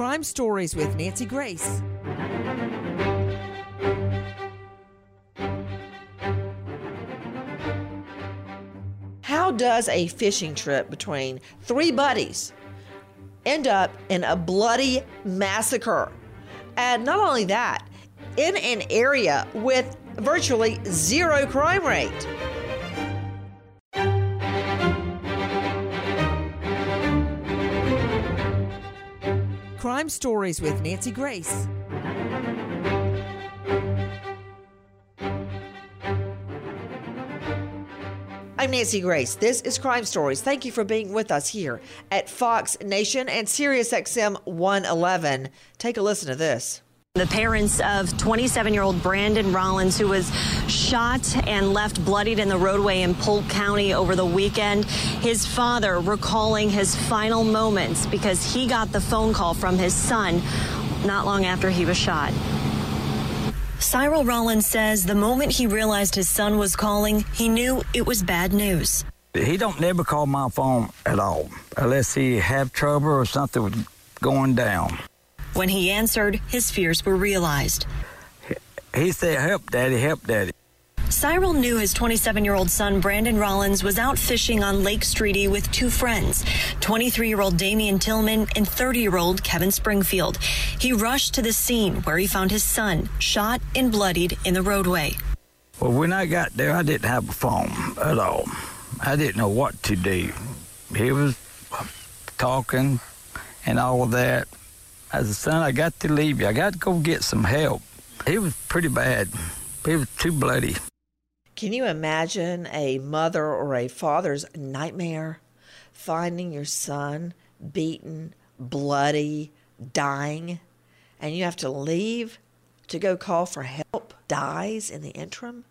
Crime Stories with Nancy Grace. How does a fishing trip between three buddies end up in a bloody massacre? And not only that, in an area with virtually zero crime rate. Crime Stories with Nancy Grace. I'm Nancy Grace. This is Crime Stories. Thank you for being with us here at Fox Nation and SiriusXM 111. Take a listen to this. The parents of 27 year old Brandon Rollins, who was shot and left bloodied in the roadway in Polk County over the weekend. His father recalling his final moments because he got the phone call from his son not long after he was shot. Cyril Rollins says the moment he realized his son was calling, he knew it was bad news. He don't never call my phone at all unless he have trouble or something going down. When he answered, his fears were realized. He said, "Help, Daddy, help, Daddy." Cyril knew his 27 year old son, Brandon Rollins, was out fishing on Lake Reedy with two friends 23 year old Damian Tillman and 30 year old Kevin Springfield. He rushed to the scene where he found his son shot and bloodied in the roadway. Well, when I got there, I didn't have a phone at all. I didn't know what to do. He was talking and all of that. I said, son, I got to leave you. I got to go get some help. He was pretty bad. He was too bloody. Can you imagine a mother or a father's nightmare finding your son beaten, bloody, dying, and you have to leave to go call for help, dies in the interim?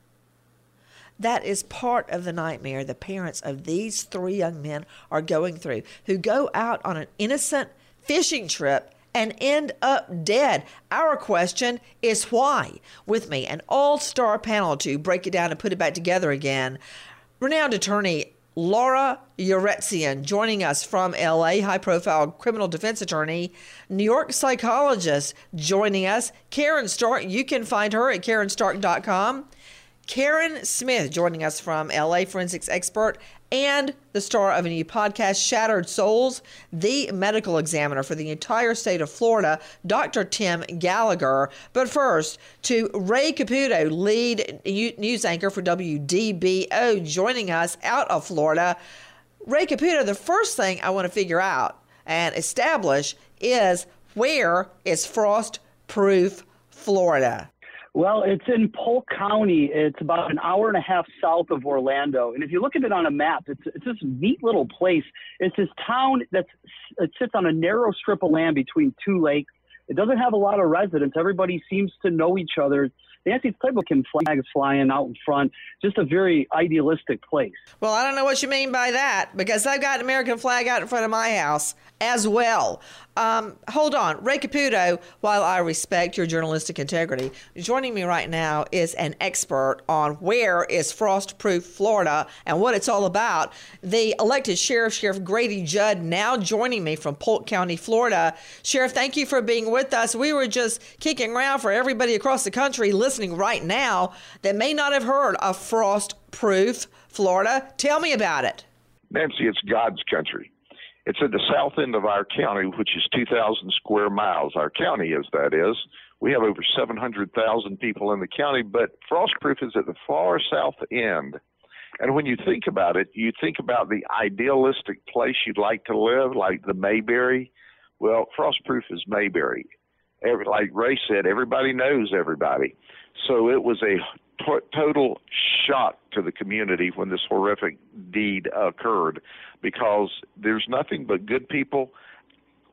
That is part of the nightmare the parents of these three young men are going through, who go out on an innocent fishing trip and end up dead. Our question is why? With me, an all star panel to break it down and put it back together again. Renowned attorney Laura Uretzian joining us from LA, high profile criminal defense attorney, New York psychologist joining us, Karen Stark. You can find her at karenstark.com. Karen Smith joining us from LA, forensics expert, and the star of a new podcast, Shattered Souls, the medical examiner for the entire state of Florida, Dr. Tim Gallagher. But first, to Ray Caputo, lead news anchor for WDBO, joining us out of Florida. Ray Caputo, the first thing I want to figure out and establish is where is frost proof Florida? Well, it's in Polk County. It's about an hour and a half south of Orlando. And if you look at it on a map, it's, it's this neat little place. It's this town that it sits on a narrow strip of land between two lakes. It doesn't have a lot of residents. Everybody seems to know each other. Nancy Republican flag is flying out in front. Just a very idealistic place. Well, I don't know what you mean by that because I've got an American flag out in front of my house as well. Um, hold on. Ray Caputo, while I respect your journalistic integrity, joining me right now is an expert on where is frost proof Florida and what it's all about. The elected sheriff, Sheriff Grady Judd, now joining me from Polk County, Florida. Sheriff, thank you for being with us. We were just kicking around for everybody across the country listening right now that may not have heard of frost proof Florida. Tell me about it. Nancy, it's God's country. It's at the south end of our county, which is 2,000 square miles. Our county is, that is. We have over 700,000 people in the county, but Frostproof is at the far south end. And when you think about it, you think about the idealistic place you'd like to live, like the Mayberry. Well, Frostproof is Mayberry. Every, like Ray said, everybody knows everybody. So it was a t- total shock to the community when this horrific deed occurred because there's nothing but good people,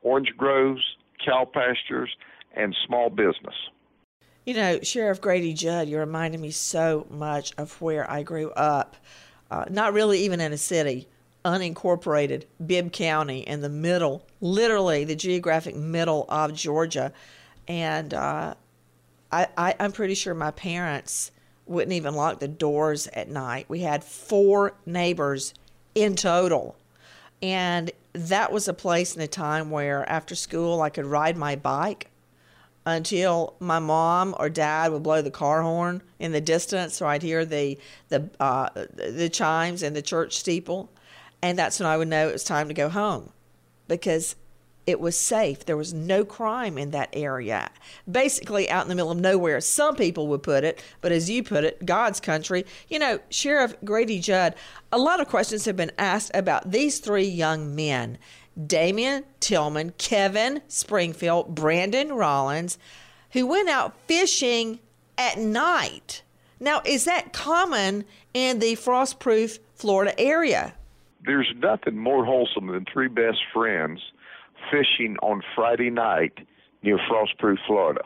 orange groves, cow pastures, and small business. You know, Sheriff Grady Judd, you're reminding me so much of where I grew up. Uh, not really even in a city, unincorporated Bibb County in the middle, literally the geographic middle of Georgia. And uh, I, I, I'm pretty sure my parents wouldn't even lock the doors at night. We had four neighbors in total. And that was a place and a time where after school I could ride my bike until my mom or dad would blow the car horn in the distance so I'd hear the the uh, the chimes and the church steeple and that's when I would know it was time to go home because it was safe. There was no crime in that area. Basically, out in the middle of nowhere, some people would put it, but as you put it, God's country. You know, Sheriff Grady Judd, a lot of questions have been asked about these three young men Damien Tillman, Kevin Springfield, Brandon Rollins, who went out fishing at night. Now, is that common in the frostproof Florida area? There's nothing more wholesome than three best friends fishing on Friday night near Frostproof, Florida.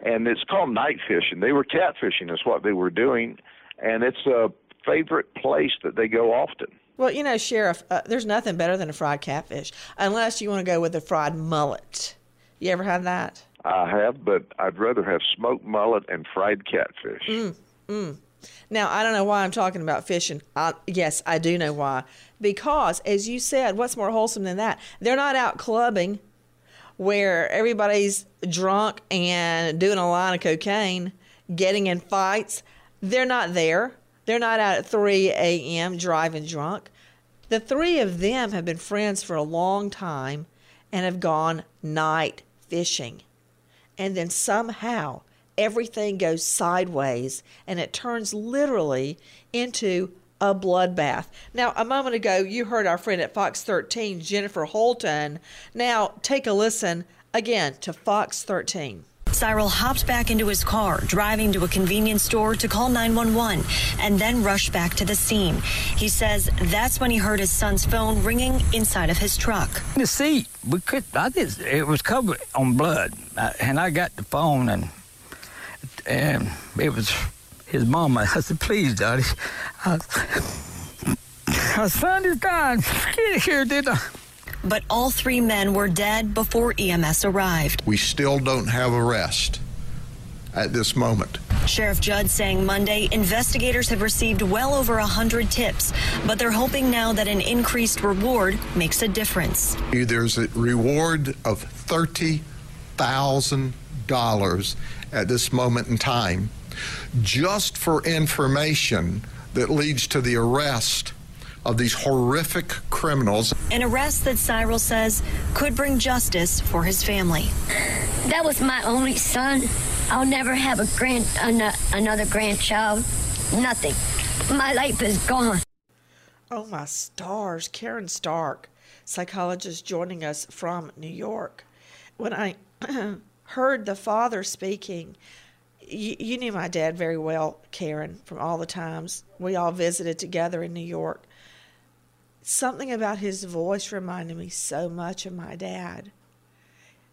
And it's called night fishing. They were catfishing, is what they were doing. And it's a favorite place that they go often. Well, you know, Sheriff, uh, there's nothing better than a fried catfish, unless you want to go with a fried mullet. You ever had that? I have, but I'd rather have smoked mullet and fried catfish. Mm, mm. Now, I don't know why I'm talking about fishing. I, yes, I do know why. Because, as you said, what's more wholesome than that? They're not out clubbing where everybody's drunk and doing a line of cocaine, getting in fights. They're not there. They're not out at 3 a.m. driving drunk. The three of them have been friends for a long time and have gone night fishing. And then somehow everything goes sideways and it turns literally into a bloodbath. Now, a moment ago, you heard our friend at Fox 13, Jennifer Holton. Now, take a listen again to Fox 13. Cyril hopped back into his car, driving to a convenience store to call 911 and then rushed back to the scene. He says that's when he heard his son's phone ringing inside of his truck. The seat, we could, I did, it was covered on blood. And I got the phone and, and it was his mama. I said, please, Daddy. I, my son is dying. Get here, did I? But all three men were dead before EMS arrived. We still don't have a rest at this moment. Sheriff Judd saying Monday investigators have received well over 100 tips, but they're hoping now that an increased reward makes a difference. There's a reward of $30,000 at this moment in time just for information that leads to the arrest of these horrific criminals. An arrest that Cyril says could bring justice for his family. That was my only son. I'll never have a grand an- another grandchild. Nothing. My life is gone. Oh my stars, Karen Stark, psychologist joining us from New York. When I heard the father speaking, you, you knew my dad very well, Karen, from all the times we all visited together in New York. Something about his voice reminded me so much of my dad.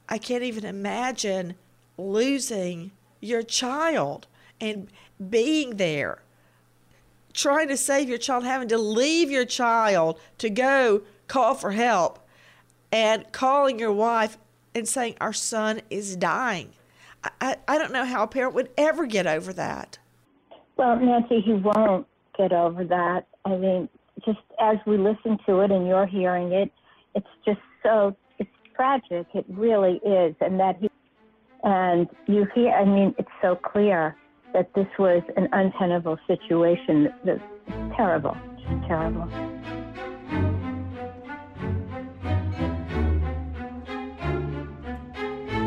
I can't even imagine losing your child and being there, trying to save your child, having to leave your child to go call for help, and calling your wife and saying, Our son is dying. I, I don't know how a parent would ever get over that. Well, Nancy, he won't get over that. I mean, just as we listen to it and you're hearing it, it's just so it's tragic. It really is, and that he and you hear. I mean, it's so clear that this was an untenable situation. That's terrible, just terrible.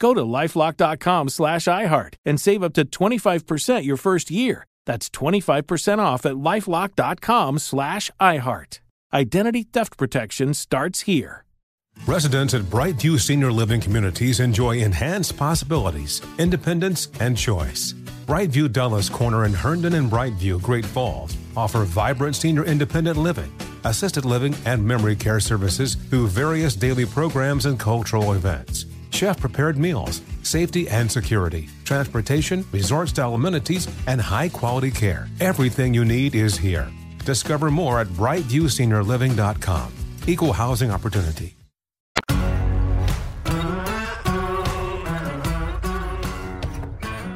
Go to lifelock.com slash iHeart and save up to 25% your first year. That's 25% off at lifelock.com slash iHeart. Identity theft protection starts here. Residents at Brightview Senior Living Communities enjoy enhanced possibilities, independence, and choice. Brightview Dulles Corner in Herndon and Brightview, Great Falls offer vibrant senior independent living, assisted living, and memory care services through various daily programs and cultural events. Chef prepared meals, safety and security, transportation, resort style amenities, and high quality care. Everything you need is here. Discover more at brightviewseniorliving.com. Equal housing opportunity.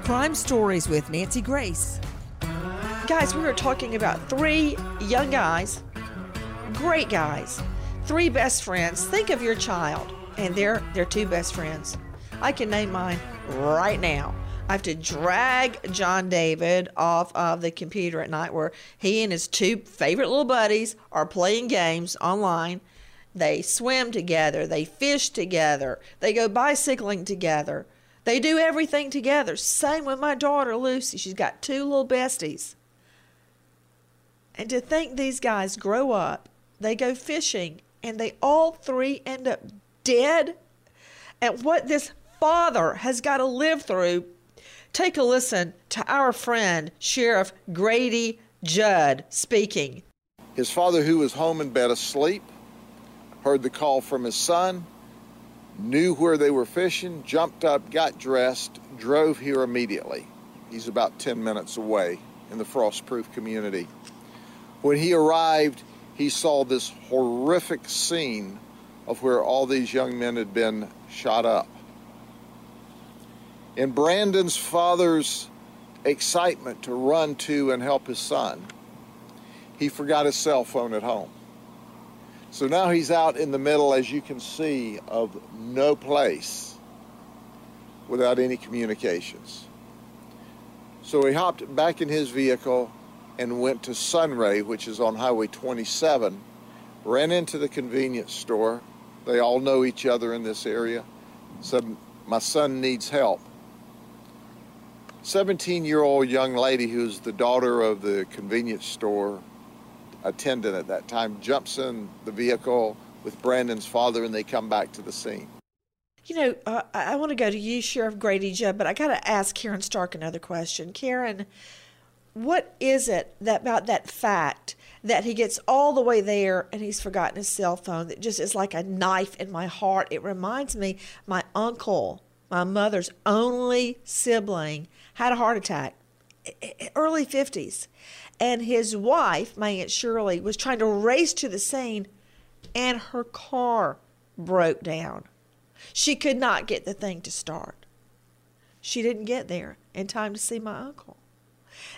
Crime Stories with Nancy Grace. Guys, we were talking about three young guys, great guys, three best friends. Think of your child and they're they're two best friends. I can name mine right now. I have to drag John David off of the computer at night where he and his two favorite little buddies are playing games online. They swim together, they fish together, they go bicycling together. They do everything together. Same with my daughter Lucy. She's got two little besties. And to think these guys grow up, they go fishing, and they all three end up dead. And what this father has got to live through. Take a listen to our friend, Sheriff Grady Judd, speaking. His father, who was home in bed asleep, heard the call from his son, knew where they were fishing, jumped up, got dressed, drove here immediately. He's about 10 minutes away in the Frostproof community. When he arrived, he saw this horrific scene of where all these young men had been shot up. In Brandon's father's excitement to run to and help his son, he forgot his cell phone at home. So now he's out in the middle, as you can see, of no place without any communications. So he hopped back in his vehicle and went to Sunray, which is on Highway 27, ran into the convenience store. They all know each other in this area. Said, My son needs help. 17 year old young lady who's the daughter of the convenience store attendant at that time jumps in the vehicle with Brandon's father and they come back to the scene. You know, uh, I want to go to you, Sheriff Grady Judd, but I got to ask Karen Stark another question. Karen, what is it that about that fact that he gets all the way there and he's forgotten his cell phone that just is like a knife in my heart? It reminds me my uncle, my mother's only sibling, had a heart attack, early 50s. And his wife, my Aunt Shirley, was trying to race to the scene and her car broke down. She could not get the thing to start. She didn't get there in time to see my uncle.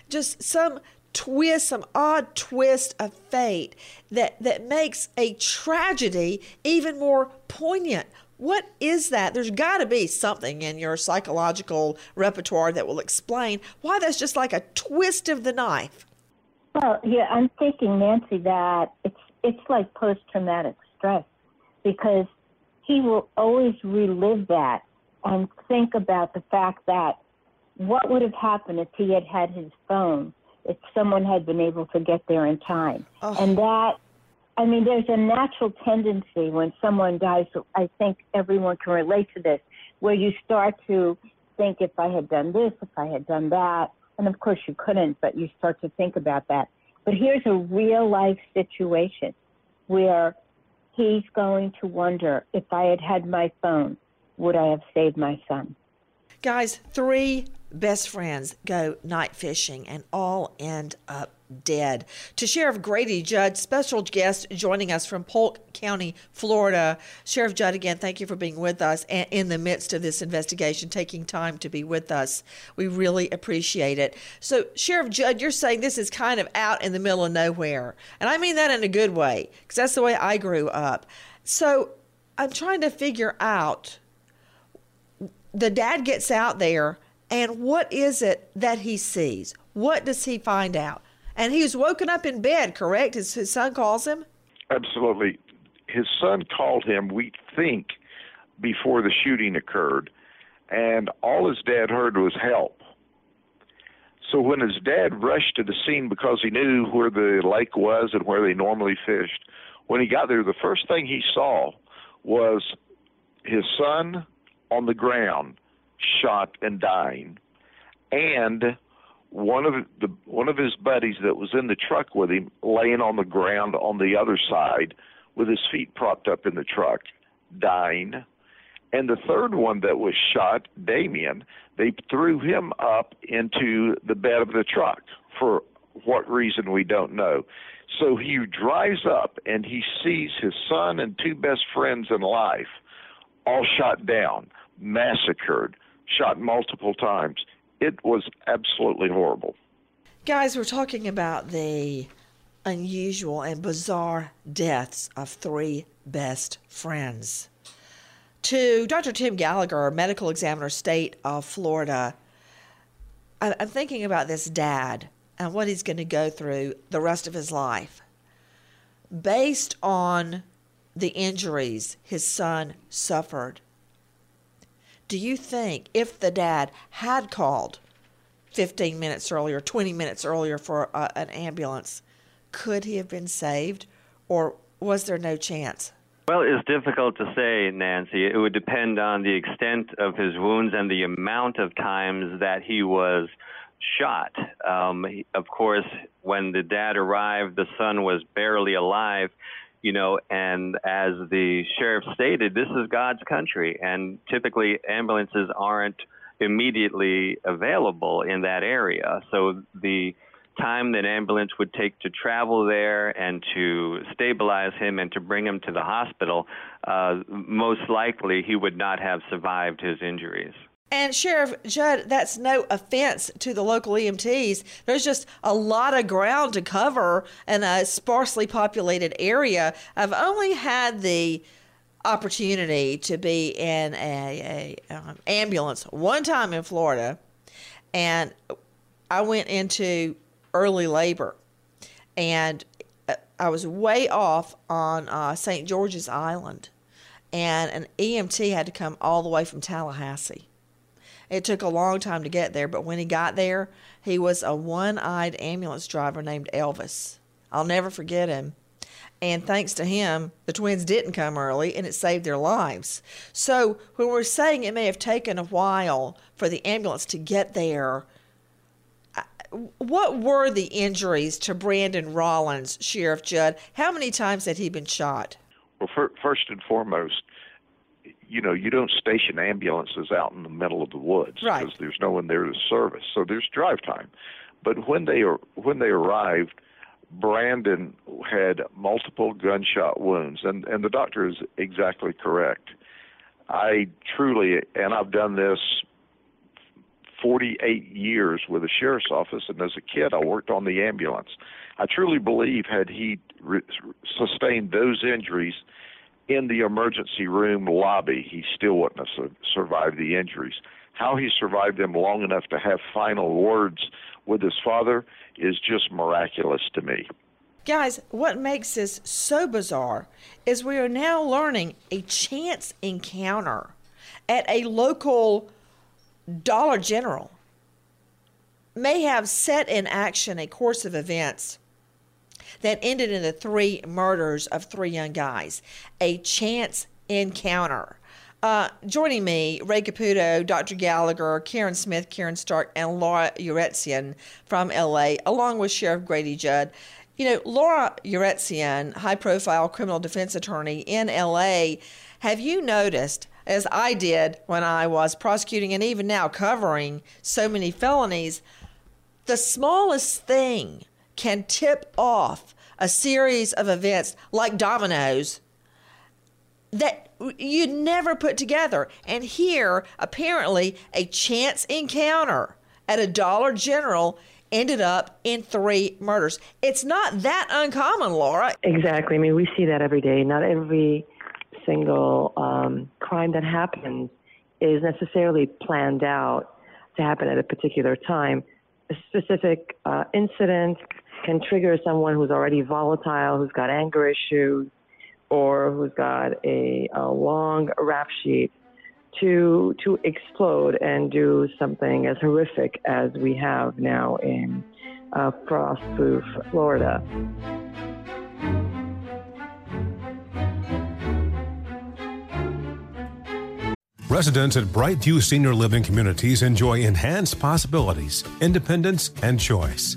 Just some twist, some odd twist of fate that, that makes a tragedy even more poignant. What is that? There's got to be something in your psychological repertoire that will explain why that's just like a twist of the knife. Well, yeah, I'm thinking, Nancy, that it's it's like post traumatic stress because he will always relive that and think about the fact that what would have happened if he had had his phone, if someone had been able to get there in time. Oh. And that, I mean, there's a natural tendency when someone dies, I think everyone can relate to this, where you start to think if I had done this, if I had done that, and of course you couldn't, but you start to think about that. But here's a real life situation where he's going to wonder if I had had my phone, would I have saved my son? Guys, three best friends go night fishing and all end up dead. To Sheriff Grady Judd, special guest joining us from Polk County, Florida. Sheriff Judd, again, thank you for being with us and in the midst of this investigation, taking time to be with us. We really appreciate it. So, Sheriff Judd, you're saying this is kind of out in the middle of nowhere. And I mean that in a good way, because that's the way I grew up. So, I'm trying to figure out the dad gets out there and what is it that he sees? What does he find out? And he was woken up in bed, correct? His, his son calls him? Absolutely. His son called him, we think, before the shooting occurred, and all his dad heard was help. So when his dad rushed to the scene because he knew where the lake was and where they normally fished, when he got there, the first thing he saw was his son on the ground, shot and dying, and one of the one of his buddies that was in the truck with him laying on the ground on the other side with his feet propped up in the truck dying. And the third one that was shot damien they threw him up into the bed of the truck for what reason we don't know. So he drives up and he sees his son and two best friends in life all shot down massacred shot multiple times it was absolutely horrible. Guys, we're talking about the unusual and bizarre deaths of three best friends. To Dr. Tim Gallagher, medical examiner, state of Florida, I'm thinking about this dad and what he's going to go through the rest of his life. Based on the injuries his son suffered, do you think if the dad had called 15 minutes earlier, 20 minutes earlier for uh, an ambulance, could he have been saved or was there no chance? Well, it's difficult to say, Nancy. It would depend on the extent of his wounds and the amount of times that he was shot. Um, of course, when the dad arrived, the son was barely alive you know, and as the sheriff stated, this is God's country, and typically ambulances aren't immediately available in that area. So the time that ambulance would take to travel there and to stabilize him and to bring him to the hospital, uh, most likely he would not have survived his injuries. And Sheriff Judd, that's no offense to the local EMTs. There's just a lot of ground to cover in a sparsely populated area. I've only had the opportunity to be in a, a um, ambulance one time in Florida, and I went into early labor, and uh, I was way off on uh, St. George's Island, and an EMT had to come all the way from Tallahassee it took a long time to get there, but when he got there, he was a one eyed ambulance driver named Elvis. I'll never forget him. And thanks to him, the twins didn't come early and it saved their lives. So when we're saying it may have taken a while for the ambulance to get there, what were the injuries to Brandon Rollins, Sheriff Judd? How many times had he been shot? Well, first and foremost, you know, you don't station ambulances out in the middle of the woods right. because there's no one there to service. So there's drive time. But when they are when they arrived, Brandon had multiple gunshot wounds, and and the doctor is exactly correct. I truly, and I've done this 48 years with the sheriff's office, and as a kid, I worked on the ambulance. I truly believe had he re- sustained those injuries in the emergency room lobby, he still wouldn't have survived the injuries. How he survived them long enough to have final words with his father is just miraculous to me. Guys, what makes this so bizarre is we are now learning a chance encounter at a local Dollar General may have set in action a course of events that ended in the three murders of three young guys. A chance encounter. Uh, joining me, Ray Caputo, Dr. Gallagher, Karen Smith, Karen Stark, and Laura Uretzian from LA, along with Sheriff Grady Judd. You know, Laura Uretzian, high profile criminal defense attorney in LA, have you noticed, as I did when I was prosecuting and even now covering so many felonies, the smallest thing can tip off a series of events like dominoes that you'd never put together. And here, apparently, a chance encounter at a Dollar General ended up in three murders. It's not that uncommon, Laura. Exactly. I mean, we see that every day. Not every single um, crime that happens is necessarily planned out to happen at a particular time. A specific uh, incident can trigger someone who's already volatile, who's got anger issues, or who's got a, a long rap sheet to to explode and do something as horrific as we have now in uh, Frostproof, Florida. Residents at Brightview Senior Living Communities enjoy enhanced possibilities, independence, and choice.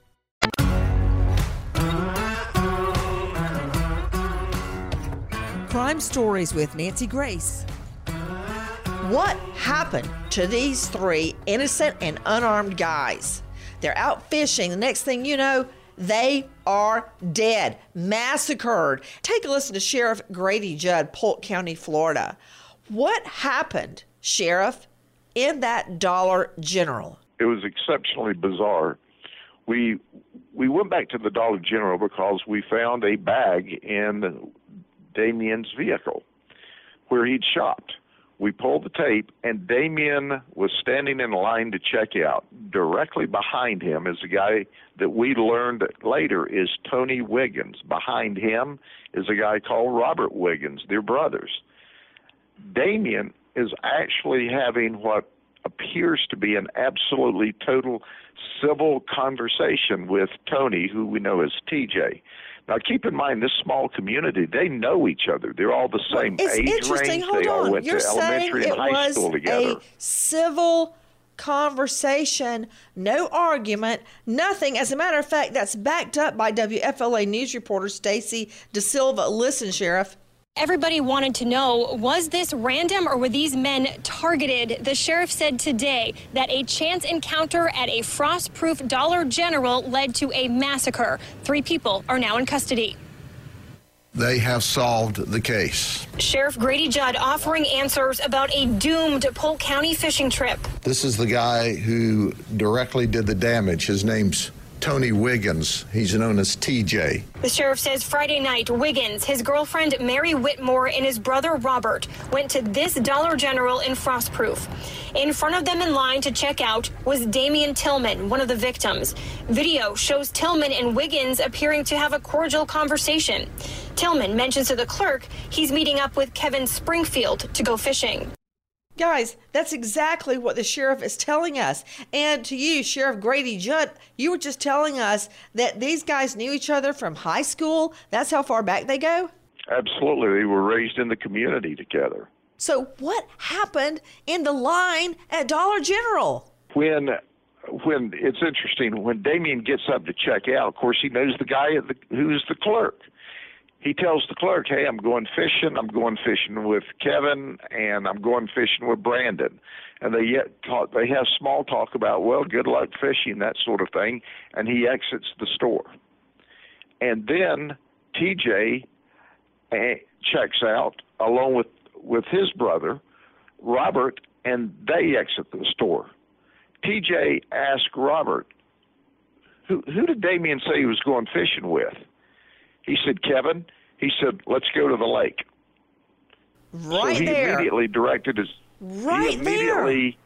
Crime Stories with Nancy Grace. What happened to these three innocent and unarmed guys? They're out fishing. The next thing you know, they are dead, massacred. Take a listen to Sheriff Grady Judd, Polk County, Florida. What happened, Sheriff, in that Dollar General? It was exceptionally bizarre. We we went back to the Dollar General because we found a bag in Damien's vehicle where he'd shopped. We pulled the tape, and Damien was standing in line to check out. Directly behind him is a guy that we learned later is Tony Wiggins. Behind him is a guy called Robert Wiggins. They're brothers. Damien is actually having what appears to be an absolutely total civil conversation with Tony, who we know as TJ. Now, keep in mind, this small community, they know each other. They're all the same it's age interesting. range. Hold they all on. went You're to elementary and high it was school together. a civil conversation, no argument, nothing. As a matter of fact, that's backed up by WFLA news reporter Stacy DeSilva. Listen, Sheriff. Everybody wanted to know was this random or were these men targeted? The sheriff said today that a chance encounter at a frost proof Dollar General led to a massacre. Three people are now in custody. They have solved the case. Sheriff Grady Judd offering answers about a doomed Polk County fishing trip. This is the guy who directly did the damage. His name's Tony Wiggins. He's known as TJ. The sheriff says Friday night, Wiggins, his girlfriend Mary Whitmore, and his brother Robert went to this Dollar General in Frostproof. In front of them in line to check out was Damian Tillman, one of the victims. Video shows Tillman and Wiggins appearing to have a cordial conversation. Tillman mentions to the clerk he's meeting up with Kevin Springfield to go fishing. Guys, that's exactly what the sheriff is telling us. And to you, Sheriff Grady Judd, you were just telling us that these guys knew each other from high school. That's how far back they go? Absolutely. They were raised in the community together. So, what happened in the line at Dollar General? When when it's interesting when Damien gets up to check out, of course he knows the guy at the, who's the clerk. He tells the clerk, "Hey, I'm going fishing. I'm going fishing with Kevin, and I'm going fishing with Brandon." And they yet talk. They have small talk about, "Well, good luck fishing," that sort of thing. And he exits the store. And then TJ eh, checks out along with with his brother Robert, and they exit the store. TJ asked Robert, "Who who did Damien say he was going fishing with?" He said, "Kevin." He said, "Let's go to the lake." Right so he there. immediately directed his. Right immediately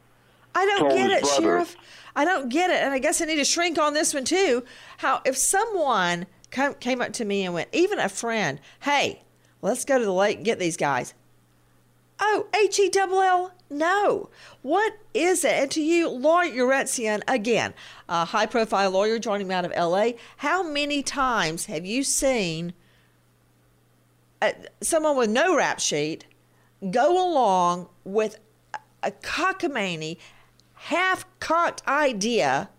I don't get it, brother- Sheriff. I don't get it, and I guess I need to shrink on this one too. How if someone come, came up to me and went, even a friend, "Hey, let's go to the lake and get these guys." Oh, H E double L? No. What is it? And to you, Lawyer Uretzian, again, a high profile lawyer joining me out of LA, how many times have you seen uh, someone with no rap sheet go along with a- a cockamamie, half cocked idea,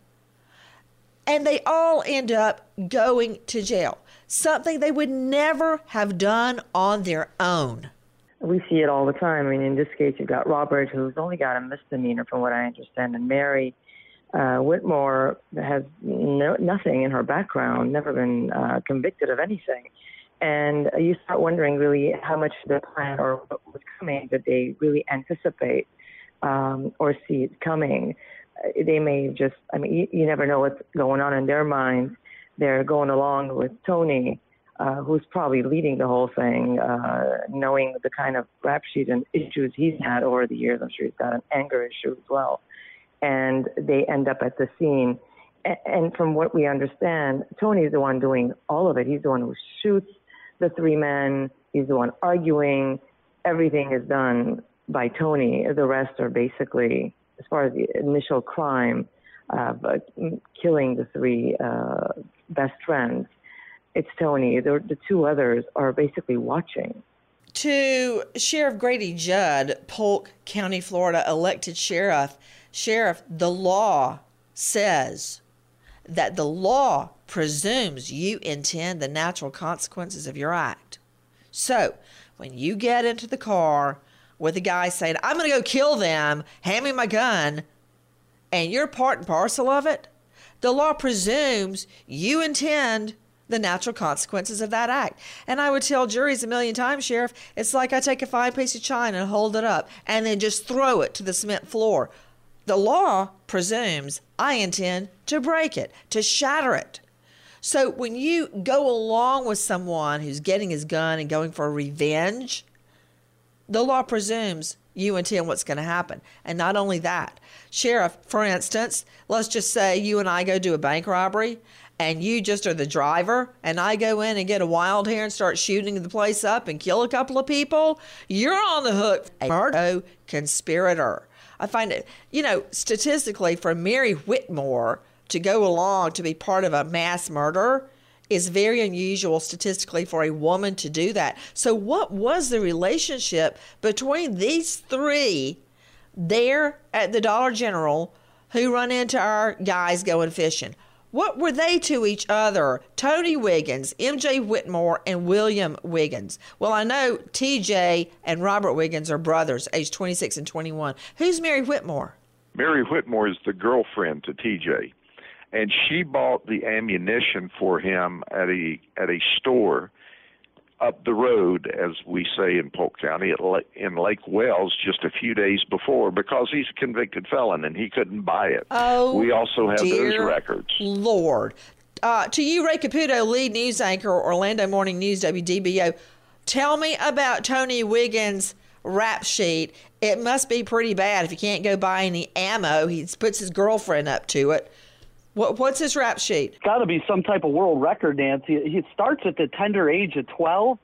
and they all end up going to jail? Something they would never have done on their own. We see it all the time. I mean, in this case, you've got Robert, who's only got a misdemeanor, from what I understand, and Mary uh, Whitmore has no, nothing in her background, never been uh, convicted of anything. And you start wondering really how much the plan or what was coming did they really anticipate um, or see it coming. Uh, They may just, I mean, you, you never know what's going on in their minds. They're going along with Tony, uh, who's probably leading the whole thing, uh, knowing the kind of rap sheet and issues he's had over the years. I'm sure he's got an anger issue as well. And they end up at the scene. And from what we understand, Tony's the one doing all of it. He's the one who shoots the three men. He's the one arguing. Everything is done by Tony. The rest are basically, as far as the initial crime, uh, but killing the three uh, best friends, it's Tony. The, the two others are basically watching. To Sheriff Grady Judd, Polk County, Florida, elected sheriff, Sheriff, the law says that the law presumes you intend the natural consequences of your act. So, when you get into the car with a guy saying, I'm going to go kill them, hand me my gun, and you're part and parcel of it, the law presumes you intend the natural consequences of that act. And I would tell juries a million times, Sheriff, it's like I take a fine piece of china and hold it up and then just throw it to the cement floor. The law presumes I intend to break it, to shatter it. So when you go along with someone who's getting his gun and going for revenge, the law presumes you intend what's going to happen. And not only that, Sheriff, for instance, let's just say you and I go do a bank robbery and you just are the driver and I go in and get a wild hair and start shooting the place up and kill a couple of people, you're on the hook. A murder conspirator. I find it, you know, statistically for Mary Whitmore to go along to be part of a mass murder is very unusual statistically for a woman to do that. So, what was the relationship between these three there at the Dollar General who run into our guys going fishing? What were they to each other? Tony Wiggins, MJ Whitmore, and William Wiggins. Well, I know TJ and Robert Wiggins are brothers, age 26 and 21. Who's Mary Whitmore? Mary Whitmore is the girlfriend to TJ, and she bought the ammunition for him at a at a store up the road, as we say in Polk County, in Lake Wales, just a few days before, because he's a convicted felon and he couldn't buy it. Oh, we also have those records. Lord. Uh, to you, Ray Caputo, lead news anchor, Orlando Morning News, WDBO. Tell me about Tony Wiggins' rap sheet. It must be pretty bad if you can't go buy any ammo. He puts his girlfriend up to it. What, what's his rap sheet? It's got to be some type of world record, Nancy. He starts at the tender age of 12,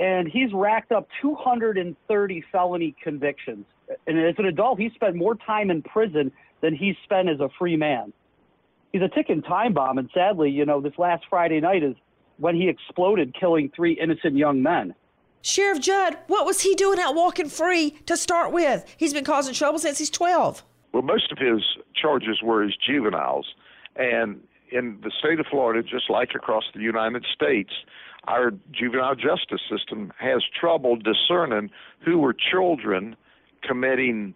and he's racked up 230 felony convictions. And as an adult, he spent more time in prison than he spent as a free man. He's a ticking time bomb, and sadly, you know, this last Friday night is when he exploded, killing three innocent young men. Sheriff Judd, what was he doing out walking free to start with? He's been causing trouble since he's 12. Well, most of his charges were as juveniles. And in the state of Florida, just like across the United States, our juvenile justice system has trouble discerning who were children committing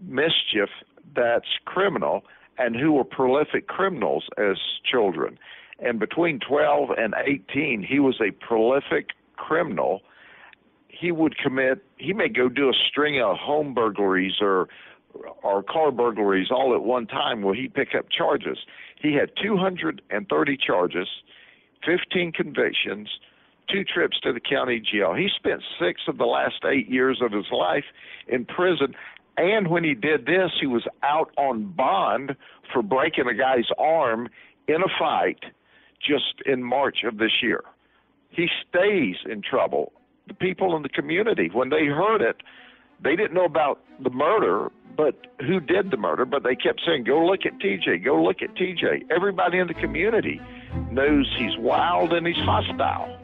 mischief that's criminal and who were prolific criminals as children. And between 12 and 18, he was a prolific criminal. He would commit, he may go do a string of home burglaries or or car burglaries all at one time where he pick up charges. He had 230 charges, 15 convictions, two trips to the county jail. He spent six of the last eight years of his life in prison. And when he did this, he was out on bond for breaking a guy's arm in a fight just in March of this year. He stays in trouble. The people in the community, when they heard it, they didn't know about the murder, but who did the murder, but they kept saying, go look at TJ, go look at TJ. Everybody in the community knows he's wild and he's hostile.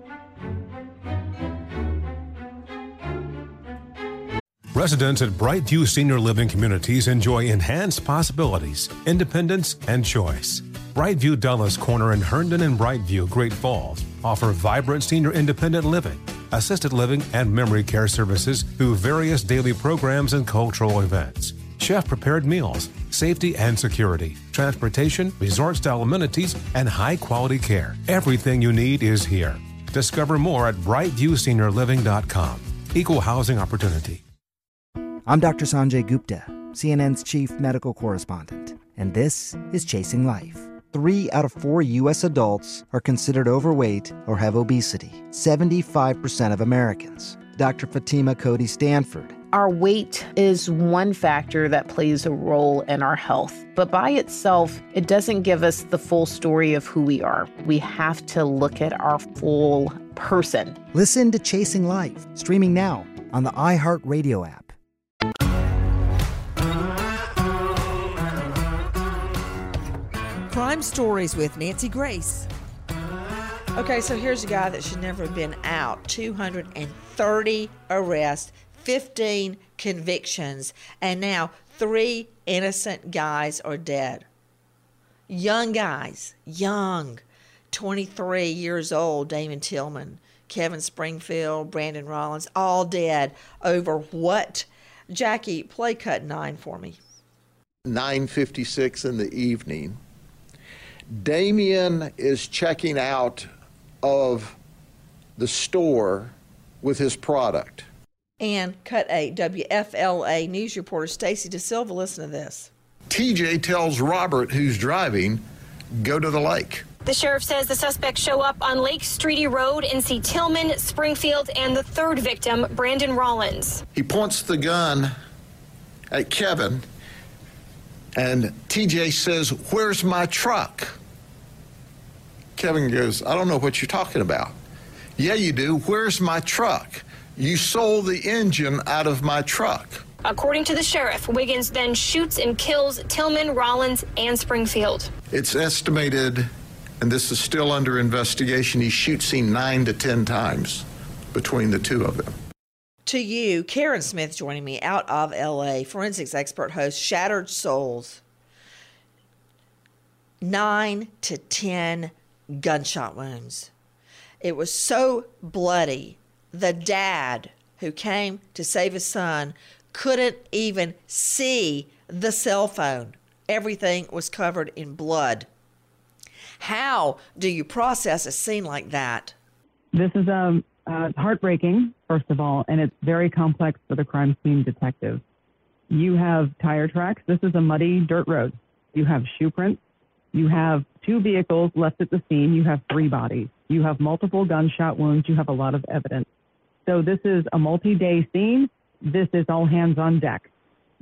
Residents at Brightview Senior Living Communities enjoy enhanced possibilities, independence, and choice. Brightview Dulles Corner in Herndon and Brightview, Great Falls offer vibrant senior independent living, assisted living, and memory care services through various daily programs and cultural events. Chef prepared meals, safety and security, transportation, resort style amenities, and high quality care. Everything you need is here. Discover more at brightviewseniorliving.com. Equal housing opportunity. I'm Dr. Sanjay Gupta, CNN's chief medical correspondent, and this is Chasing Life. Three out of four U.S. adults are considered overweight or have obesity, 75% of Americans. Dr. Fatima Cody Stanford. Our weight is one factor that plays a role in our health, but by itself, it doesn't give us the full story of who we are. We have to look at our full person. Listen to Chasing Life, streaming now on the iHeartRadio app. Crime Stories with Nancy Grace. Okay, so here's a guy that should never have been out 230 arrests, 15 convictions, and now three innocent guys are dead. Young guys, young, 23 years old, Damon Tillman, Kevin Springfield, Brandon Rollins, all dead over what? Jackie, play cut nine for me. 9:56 in the evening. Damien is checking out of the store with his product. And cut eight, WFLA news reporter Stacy DeSilva. Listen to this. TJ tells Robert, who's driving, go to the lake. The sheriff says the suspects show up on Lake Reedy Road and see Tillman, Springfield, and the third victim, Brandon Rollins. He points the gun at Kevin, and TJ says, Where's my truck? Kevin goes, I don't know what you're talking about. Yeah, you do. Where's my truck? You sold the engine out of my truck. According to the sheriff, Wiggins then shoots and kills Tillman, Rollins, and Springfield. It's estimated, and this is still under investigation, he shoots him nine to ten times between the two of them. To you, Karen Smith joining me out of LA, forensics expert host, Shattered Souls. Nine to ten gunshot wounds. It was so bloody. The dad who came to save his son couldn't even see the cell phone. Everything was covered in blood. How do you process a scene like that? This is um, uh, heartbreaking, first of all, and it's very complex for the crime scene detective. You have tire tracks. This is a muddy dirt road. You have shoe prints. You have two vehicles left at the scene. You have three bodies. You have multiple gunshot wounds. You have a lot of evidence. So this is a multi-day scene. This is all hands on deck.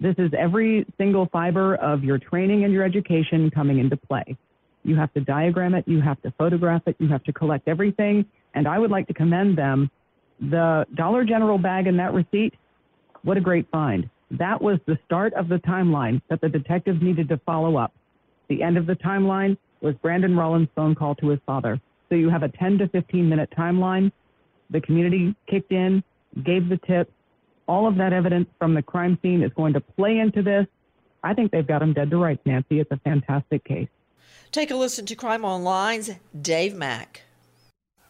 This is every single fiber of your training and your education coming into play. You have to diagram it. You have to photograph it. You have to collect everything. And I would like to commend them. The Dollar General bag and that receipt, what a great find. That was the start of the timeline that the detectives needed to follow up. The end of the timeline was Brandon Rollins' phone call to his father. So you have a 10 to 15 minute timeline. The community kicked in, gave the tip. All of that evidence from the crime scene is going to play into this. I think they've got him dead to rights, Nancy. It's a fantastic case. Take a listen to Crime Online's Dave Mack.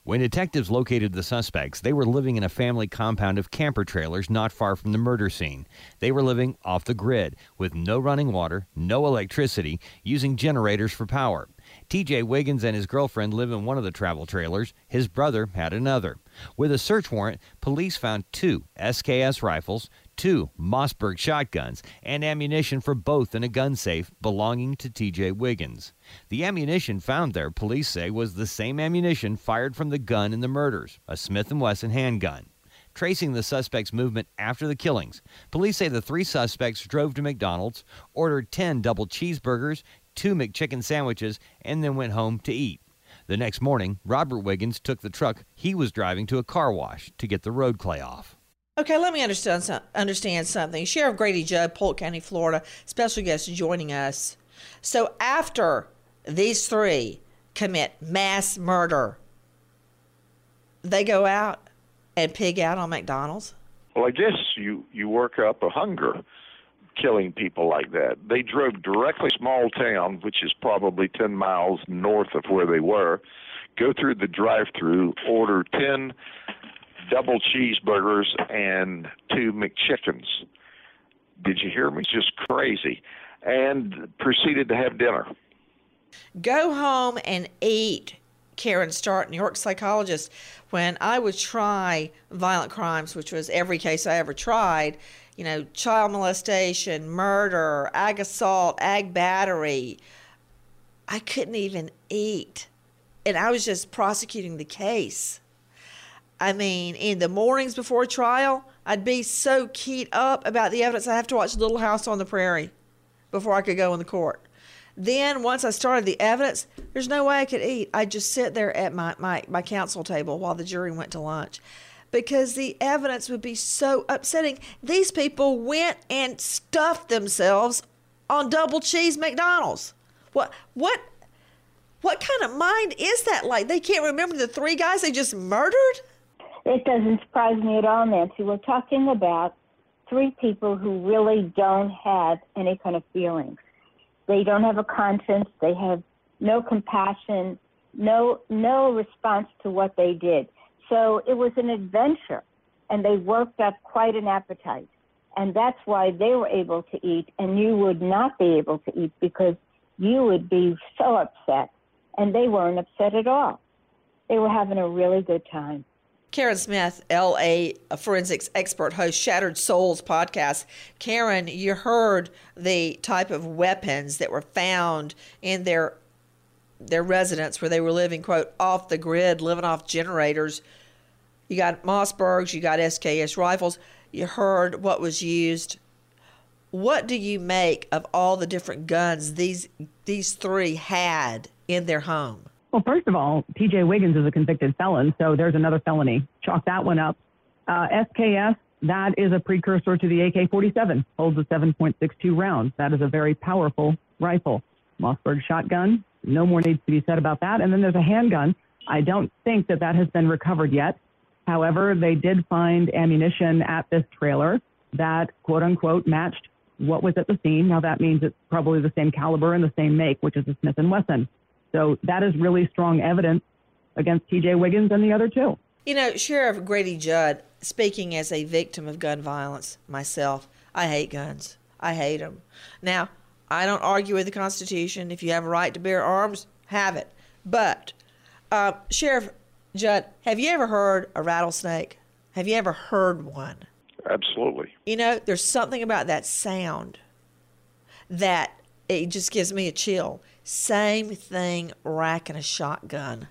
When detectives located the suspects, they were living in a family compound of camper trailers not far from the murder scene. They were living off the grid with no running water, no electricity, using generators for power. TJ Wiggins and his girlfriend live in one of the travel trailers. His brother had another. With a search warrant, police found two SKS rifles, two Mossberg shotguns, and ammunition for both in a gun safe belonging to TJ Wiggins. The ammunition found there, police say, was the same ammunition fired from the gun in the murders, a Smith & Wesson handgun. Tracing the suspect's movement after the killings, police say the three suspects drove to McDonald's, ordered 10 double cheeseburgers, two McChicken sandwiches, and then went home to eat. The next morning, Robert Wiggins took the truck he was driving to a car wash to get the road clay off. Okay, let me understand understand something. Sheriff Grady Judd, Polk County, Florida, special guest joining us. So after these three commit mass murder, they go out and pig out on McDonald's. Well, I guess you you work up a hunger killing people like that. They drove directly small town, which is probably 10 miles north of where they were, go through the drive-through, order 10 double cheeseburgers and two McChickens. Did you hear me? It's just crazy. And proceeded to have dinner. Go home and eat. Caryn Stark, New York psychologist. When I would try violent crimes, which was every case I ever tried, you know, child molestation, murder, ag assault, ag battery, I couldn't even eat. And I was just prosecuting the case. I mean, in the mornings before trial, I'd be so keyed up about the evidence, I'd have to watch Little House on the Prairie before I could go in the court. Then, once I started the evidence, there's no way I could eat. I'd just sit there at my, my, my counsel table while the jury went to lunch because the evidence would be so upsetting. These people went and stuffed themselves on double cheese McDonald's. What, what, what kind of mind is that like? They can't remember the three guys they just murdered? It doesn't surprise me at all, Nancy. We're talking about three people who really don't have any kind of feelings. They don't have a conscience. They have no compassion, no no response to what they did. So it was an adventure, and they worked up quite an appetite, and that's why they were able to eat, and you would not be able to eat because you would be so upset, and they weren't upset at all. They were having a really good time. Karen Smith, LA forensics expert, host Shattered Souls podcast. Karen, you heard the type of weapons that were found in their their residence where they were living, quote, off the grid, living off generators. You got Mossbergs, you got SKS rifles. You heard what was used. What do you make of all the different guns these these three had in their home? Well, first of all, TJ Wiggins is a convicted felon, so there's another felony. Chalk that one up. Uh, SKS, that is a precursor to the AK 47, holds a 7.62 rounds. That is a very powerful rifle. Mossberg shotgun, no more needs to be said about that. And then there's a handgun. I don't think that that has been recovered yet. However, they did find ammunition at this trailer that quote unquote matched what was at the scene. Now that means it's probably the same caliber and the same make, which is a Smith and Wesson. So that is really strong evidence against TJ Wiggins and the other two. You know, Sheriff Grady Judd, speaking as a victim of gun violence myself, I hate guns. I hate them. Now, I don't argue with the Constitution. If you have a right to bear arms, have it. But, uh, Sheriff Judd, have you ever heard a rattlesnake? Have you ever heard one? Absolutely. You know, there's something about that sound that it just gives me a chill. Same thing racking a shotgun.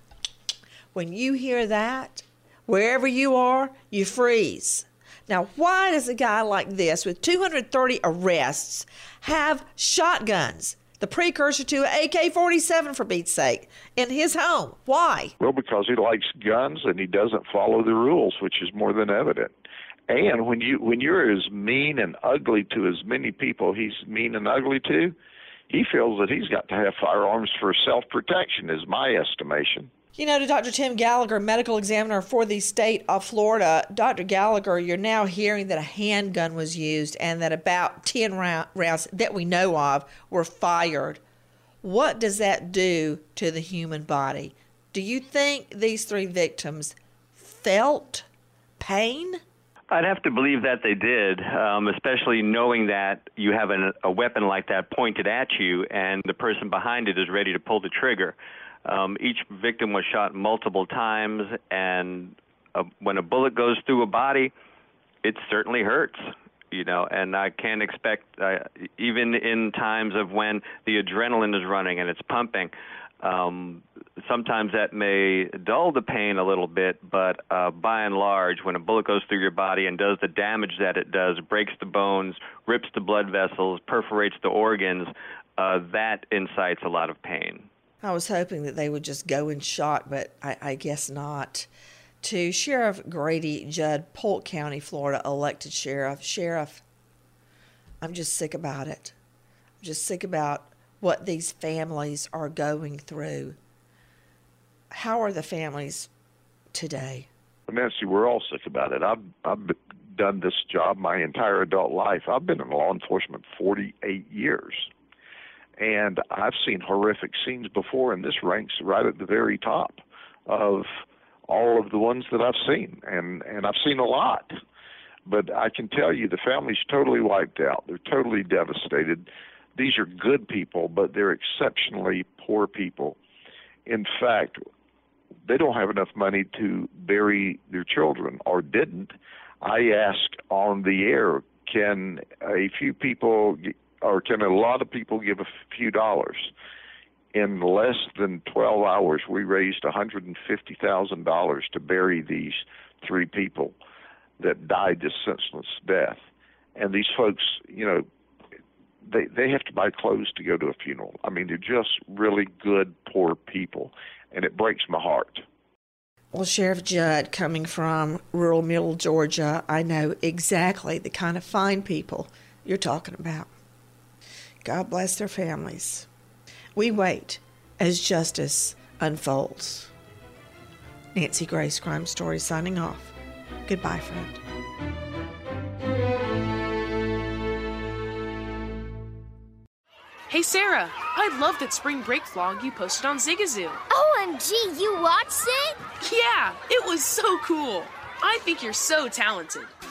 When you hear that, wherever you are, you freeze. Now, why does a guy like this with 230 arrests have shotguns? The precursor to AK 47, for Pete's sake, in his home. Why? Well, because he likes guns and he doesn't follow the rules, which is more than evident. And when you when you're as mean and ugly to as many people he's mean and ugly to, he feels that he's got to have firearms for self protection, is my estimation. You know, to Dr. Tim Gallagher, medical examiner for the state of Florida, Dr. Gallagher, you're now hearing that a handgun was used and that about 10 rounds that we know of were fired. What does that do to the human body? Do you think these three victims felt pain? I'd have to believe that they did, um, especially knowing that you have an, a weapon like that pointed at you and the person behind it is ready to pull the trigger. Um, each victim was shot multiple times, and uh, when a bullet goes through a body, it certainly hurts. You know, and I can't expect, uh, even in times of when the adrenaline is running and it's pumping, um, sometimes that may dull the pain a little bit, but uh, by and large, when a bullet goes through your body and does the damage that it does, breaks the bones, rips the blood vessels, perforates the organs, uh, that incites a lot of pain. I was hoping that they would just go in shock, but I, I guess not. To Sheriff Grady Judd, Polk County, Florida, elected sheriff. Sheriff, I'm just sick about it. I'm just sick about what these families are going through. How are the families today? Nancy, we're all sick about it. I've I've done this job my entire adult life. I've been in law enforcement 48 years, and I've seen horrific scenes before, and this ranks right at the very top of all of the ones that I've seen, and and I've seen a lot. But I can tell you, the family's totally wiped out. They're totally devastated. These are good people, but they're exceptionally poor people. In fact, they don't have enough money to bury their children or didn't. I asked on the air, can a few people or can a lot of people give a few dollars? In less than 12 hours, we raised $150,000 to bury these three people that died this senseless death. And these folks, you know, they they have to buy clothes to go to a funeral. I mean, they're just really good poor people, and it breaks my heart. Well, Sheriff Judd, coming from rural middle Georgia, I know exactly the kind of fine people you're talking about. God bless their families. We wait as justice unfolds. Nancy Grace, Crime Story, signing off. Goodbye, friend. Hey Sarah, I love that spring break vlog you posted on Zigazoo. OMG, you watched it? Yeah, it was so cool. I think you're so talented.